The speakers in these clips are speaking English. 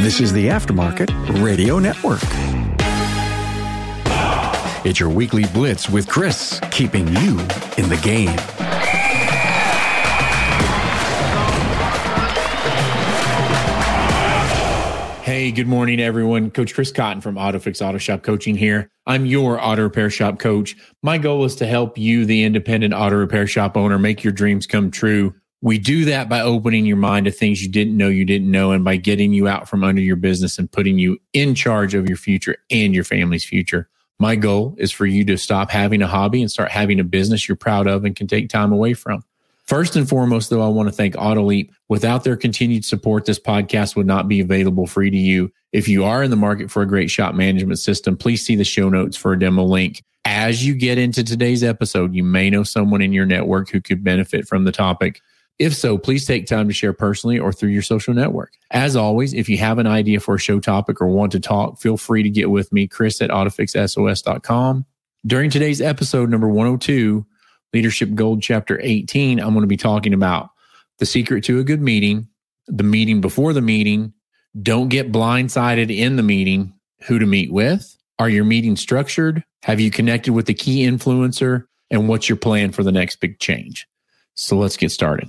This is the Aftermarket Radio Network. It's your weekly blitz with Chris, keeping you in the game. Hey, good morning, everyone. Coach Chris Cotton from AutoFix Auto Shop Coaching here. I'm your auto repair shop coach. My goal is to help you, the independent auto repair shop owner, make your dreams come true. We do that by opening your mind to things you didn't know you didn't know and by getting you out from under your business and putting you in charge of your future and your family's future. My goal is for you to stop having a hobby and start having a business you're proud of and can take time away from. First and foremost, though, I want to thank Autoleap. Without their continued support, this podcast would not be available free to you. If you are in the market for a great shop management system, please see the show notes for a demo link. As you get into today's episode, you may know someone in your network who could benefit from the topic. If so, please take time to share personally or through your social network. As always, if you have an idea for a show topic or want to talk, feel free to get with me, Chris at autofixsos.com. During today's episode number 102, Leadership Gold, Chapter 18, I'm going to be talking about the secret to a good meeting, the meeting before the meeting, don't get blindsided in the meeting, who to meet with, are your meetings structured, have you connected with the key influencer, and what's your plan for the next big change. So let's get started.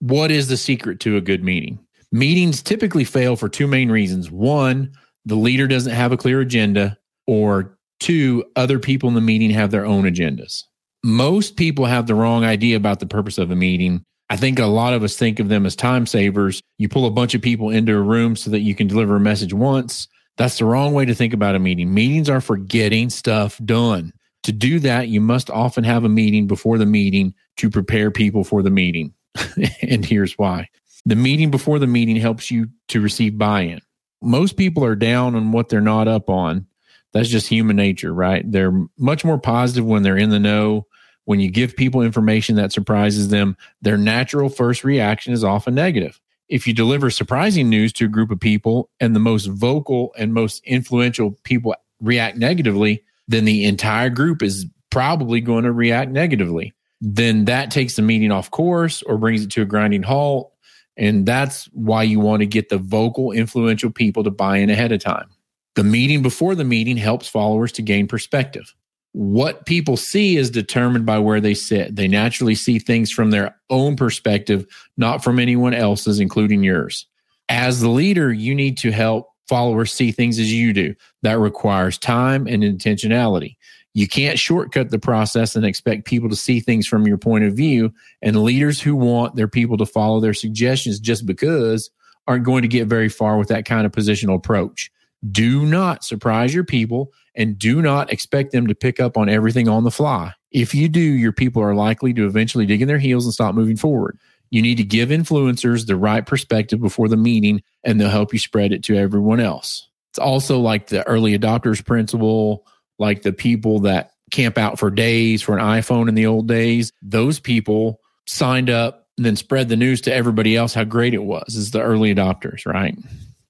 What is the secret to a good meeting? Meetings typically fail for two main reasons. One, the leader doesn't have a clear agenda, or two, other people in the meeting have their own agendas most people have the wrong idea about the purpose of a meeting. I think a lot of us think of them as time savers. You pull a bunch of people into a room so that you can deliver a message once. That's the wrong way to think about a meeting. Meetings are for getting stuff done. To do that, you must often have a meeting before the meeting to prepare people for the meeting. and here's why the meeting before the meeting helps you to receive buy in. Most people are down on what they're not up on. That's just human nature, right? They're much more positive when they're in the know when you give people information that surprises them, their natural first reaction is often negative. If you deliver surprising news to a group of people and the most vocal and most influential people react negatively, then the entire group is probably going to react negatively. Then that takes the meeting off course or brings it to a grinding halt. And that's why you want to get the vocal, influential people to buy in ahead of time. The meeting before the meeting helps followers to gain perspective what people see is determined by where they sit. They naturally see things from their own perspective, not from anyone else's, including yours. As the leader, you need to help followers see things as you do. That requires time and intentionality. You can't shortcut the process and expect people to see things from your point of view. And leaders who want their people to follow their suggestions just because aren't going to get very far with that kind of positional approach. Do not surprise your people and do not expect them to pick up on everything on the fly. If you do, your people are likely to eventually dig in their heels and stop moving forward. You need to give influencers the right perspective before the meeting, and they'll help you spread it to everyone else. It's also like the early adopters principle, like the people that camp out for days for an iPhone in the old days. Those people signed up and then spread the news to everybody else how great it was, is the early adopters, right?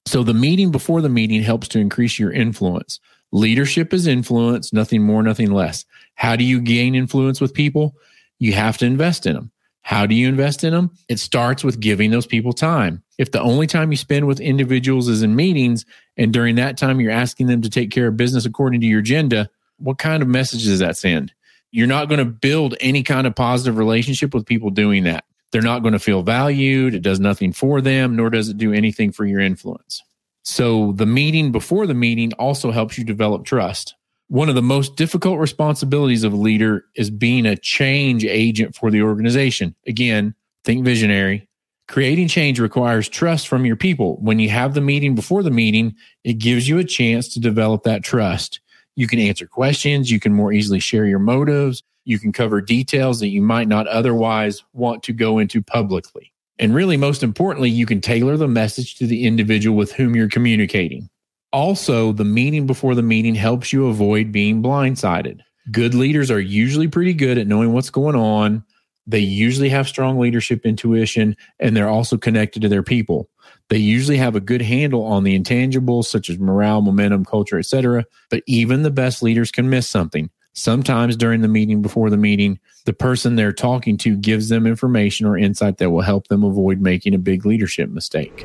So the meeting before the meeting helps to increase your influence. Leadership is influence, nothing more, nothing less. How do you gain influence with people? You have to invest in them. How do you invest in them? It starts with giving those people time. If the only time you spend with individuals is in meetings, and during that time you're asking them to take care of business according to your agenda, what kind of message does that send? You're not going to build any kind of positive relationship with people doing that. They're not going to feel valued. It does nothing for them, nor does it do anything for your influence. So the meeting before the meeting also helps you develop trust. One of the most difficult responsibilities of a leader is being a change agent for the organization. Again, think visionary. Creating change requires trust from your people. When you have the meeting before the meeting, it gives you a chance to develop that trust. You can answer questions. You can more easily share your motives. You can cover details that you might not otherwise want to go into publicly. And really, most importantly, you can tailor the message to the individual with whom you're communicating. Also, the meeting before the meeting helps you avoid being blindsided. Good leaders are usually pretty good at knowing what's going on. They usually have strong leadership intuition and they're also connected to their people. They usually have a good handle on the intangibles such as morale, momentum, culture, etc. But even the best leaders can miss something. Sometimes during the meeting, before the meeting, the person they're talking to gives them information or insight that will help them avoid making a big leadership mistake.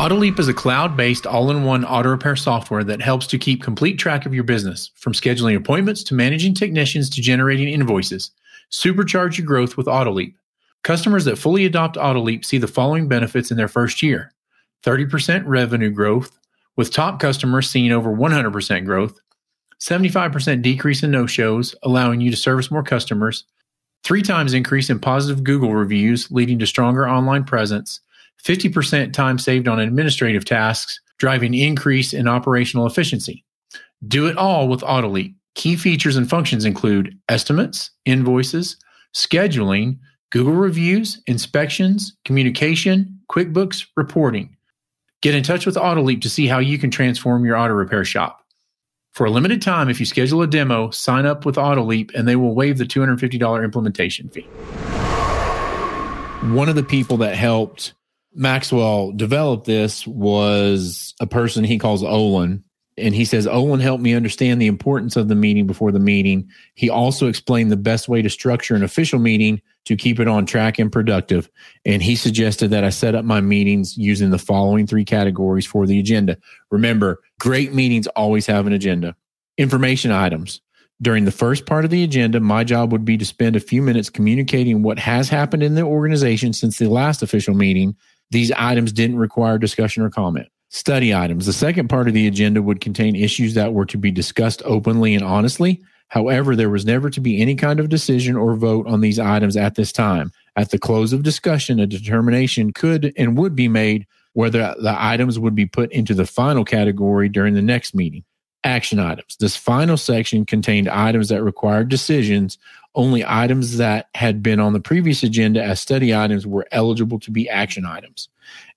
AutoLeap is a cloud based all in one auto repair software that helps to keep complete track of your business, from scheduling appointments to managing technicians to generating invoices. Supercharge your growth with AutoLeap. Customers that fully adopt AutoLeap see the following benefits in their first year 30% revenue growth, with top customers seeing over 100% growth, 75% decrease in no shows, allowing you to service more customers, three times increase in positive Google reviews, leading to stronger online presence 50% time saved on administrative tasks, driving increase in operational efficiency. Do it all with AutoLeap. Key features and functions include estimates, invoices, scheduling, Google reviews, inspections, communication, QuickBooks, reporting. Get in touch with AutoLeap to see how you can transform your auto repair shop. For a limited time, if you schedule a demo, sign up with AutoLeap and they will waive the $250 implementation fee. One of the people that helped Maxwell developed this was a person he calls Olan. And he says, Olan helped me understand the importance of the meeting before the meeting. He also explained the best way to structure an official meeting to keep it on track and productive. And he suggested that I set up my meetings using the following three categories for the agenda. Remember, great meetings always have an agenda. Information items. During the first part of the agenda, my job would be to spend a few minutes communicating what has happened in the organization since the last official meeting these items didn't require discussion or comment. Study items. The second part of the agenda would contain issues that were to be discussed openly and honestly. However, there was never to be any kind of decision or vote on these items at this time. At the close of discussion, a determination could and would be made whether the items would be put into the final category during the next meeting. Action items. This final section contained items that required decisions only items that had been on the previous agenda as study items were eligible to be action items,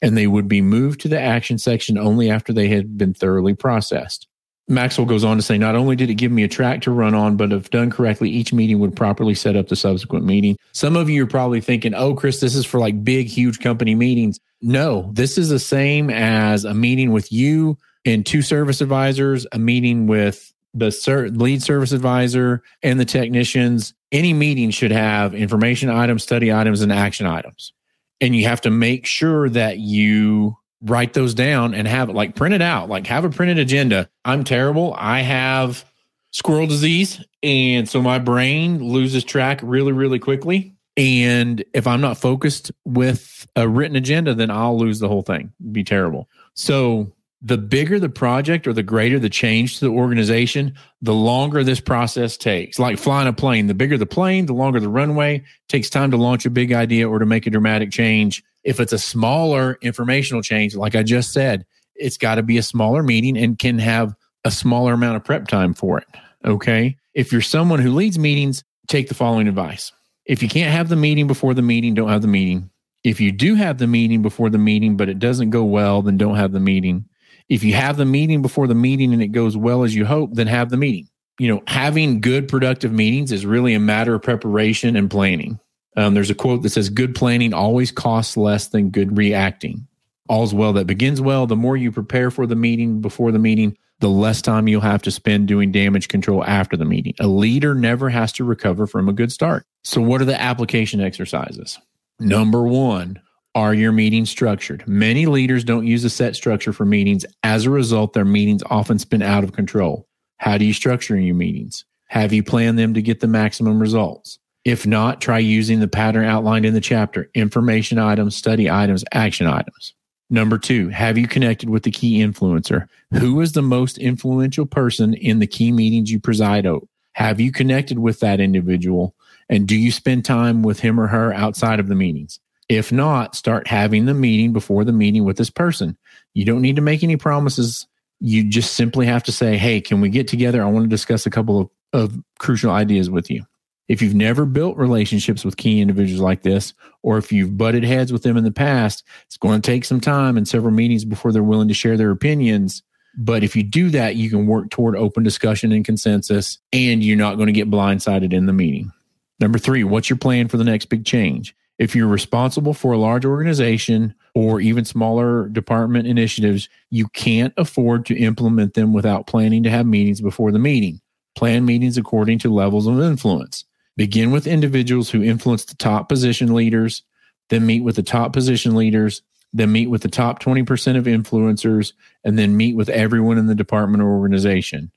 and they would be moved to the action section only after they had been thoroughly processed. Maxwell goes on to say, not only did it give me a track to run on, but if done correctly, each meeting would properly set up the subsequent meeting. Some of you are probably thinking, oh, Chris, this is for like big, huge company meetings. No, this is the same as a meeting with you and two service advisors, a meeting with the lead service advisor and the technicians any meeting should have information items, study items, and action items. And you have to make sure that you write those down and have it like printed out, like have a printed agenda. I'm terrible. I have squirrel disease. And so my brain loses track really, really quickly. And if I'm not focused with a written agenda, then I'll lose the whole thing. It'd be terrible. So the bigger the project or the greater the change to the organization, the longer this process takes. Like flying a plane, the bigger the plane, the longer the runway takes time to launch a big idea or to make a dramatic change. If it's a smaller informational change, like I just said, it's got to be a smaller meeting and can have a smaller amount of prep time for it. Okay. If you're someone who leads meetings, take the following advice. If you can't have the meeting before the meeting, don't have the meeting. If you do have the meeting before the meeting, but it doesn't go well, then don't have the meeting if you have the meeting before the meeting and it goes well as you hope, then have the meeting. You know, having good productive meetings is really a matter of preparation and planning. Um, there's a quote that says, Good planning always costs less than good reacting. All's well that begins well. The more you prepare for the meeting before the meeting, the less time you'll have to spend doing damage control after the meeting. A leader never has to recover from a good start. So, what are the application exercises? Number one, are your meetings structured? Many leaders don't use a set structure for meetings. As a result, their meetings often spin out of control. How do you structure your meetings? Have you planned them to get the maximum results? If not, try using the pattern outlined in the chapter information items, study items, action items. Number two, have you connected with the key influencer? Who is the most influential person in the key meetings you preside over? Have you connected with that individual? And do you spend time with him or her outside of the meetings? If not, start having the meeting before the meeting with this person. You don't need to make any promises. You just simply have to say, Hey, can we get together? I want to discuss a couple of, of crucial ideas with you. If you've never built relationships with key individuals like this, or if you've butted heads with them in the past, it's going to take some time and several meetings before they're willing to share their opinions. But if you do that, you can work toward open discussion and consensus, and you're not going to get blindsided in the meeting. Number three, what's your plan for the next big change? If you're responsible for a large organization or even smaller department initiatives, you can't afford to implement them without planning to have meetings before the meeting. Plan meetings according to levels of influence. Begin with individuals who influence the top position leaders, then meet with the top position leaders, then meet with the top 20% of influencers, and then meet with everyone in the department or organization.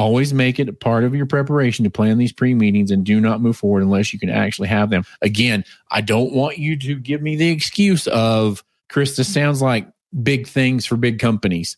Always make it a part of your preparation to plan these pre meetings and do not move forward unless you can actually have them. Again, I don't want you to give me the excuse of, Chris, this sounds like big things for big companies.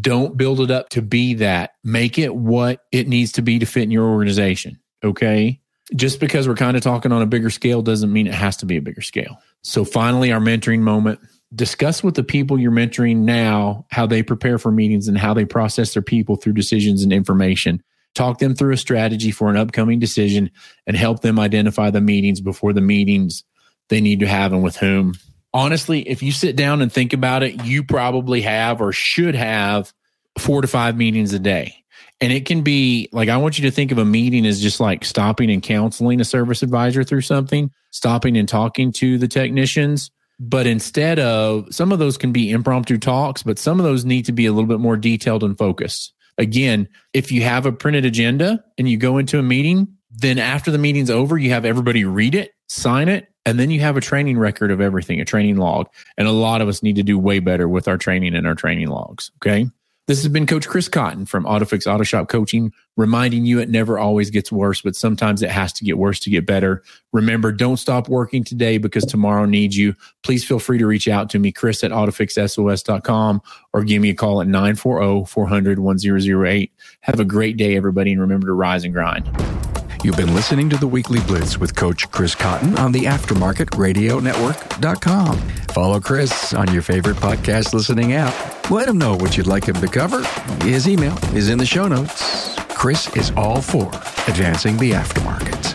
Don't build it up to be that. Make it what it needs to be to fit in your organization. Okay. Just because we're kind of talking on a bigger scale doesn't mean it has to be a bigger scale. So, finally, our mentoring moment discuss with the people you're mentoring now how they prepare for meetings and how they process their people through decisions and information. Talk them through a strategy for an upcoming decision and help them identify the meetings before the meetings they need to have and with whom. Honestly, if you sit down and think about it, you probably have or should have four to five meetings a day. And it can be like, I want you to think of a meeting as just like stopping and counseling a service advisor through something, stopping and talking to the technicians, but instead of some of those can be impromptu talks, but some of those need to be a little bit more detailed and focused. Again, if you have a printed agenda and you go into a meeting, then after the meeting's over, you have everybody read it, sign it, and then you have a training record of everything, a training log. And a lot of us need to do way better with our training and our training logs. Okay. This has been Coach Chris Cotton from AutoFix Auto Shop Coaching, reminding you it never always gets worse, but sometimes it has to get worse to get better. Remember, don't stop working today because tomorrow needs you. Please feel free to reach out to me, Chris at AutoFixSOS.com, or give me a call at 940 400 1008. Have a great day, everybody, and remember to rise and grind. You've been listening to the Weekly Blitz with Coach Chris Cotton on the AftermarketRadioNetwork.com. Follow Chris on your favorite podcast listening app. Let him know what you'd like him to cover. His email is in the show notes. Chris is all for advancing the aftermarket.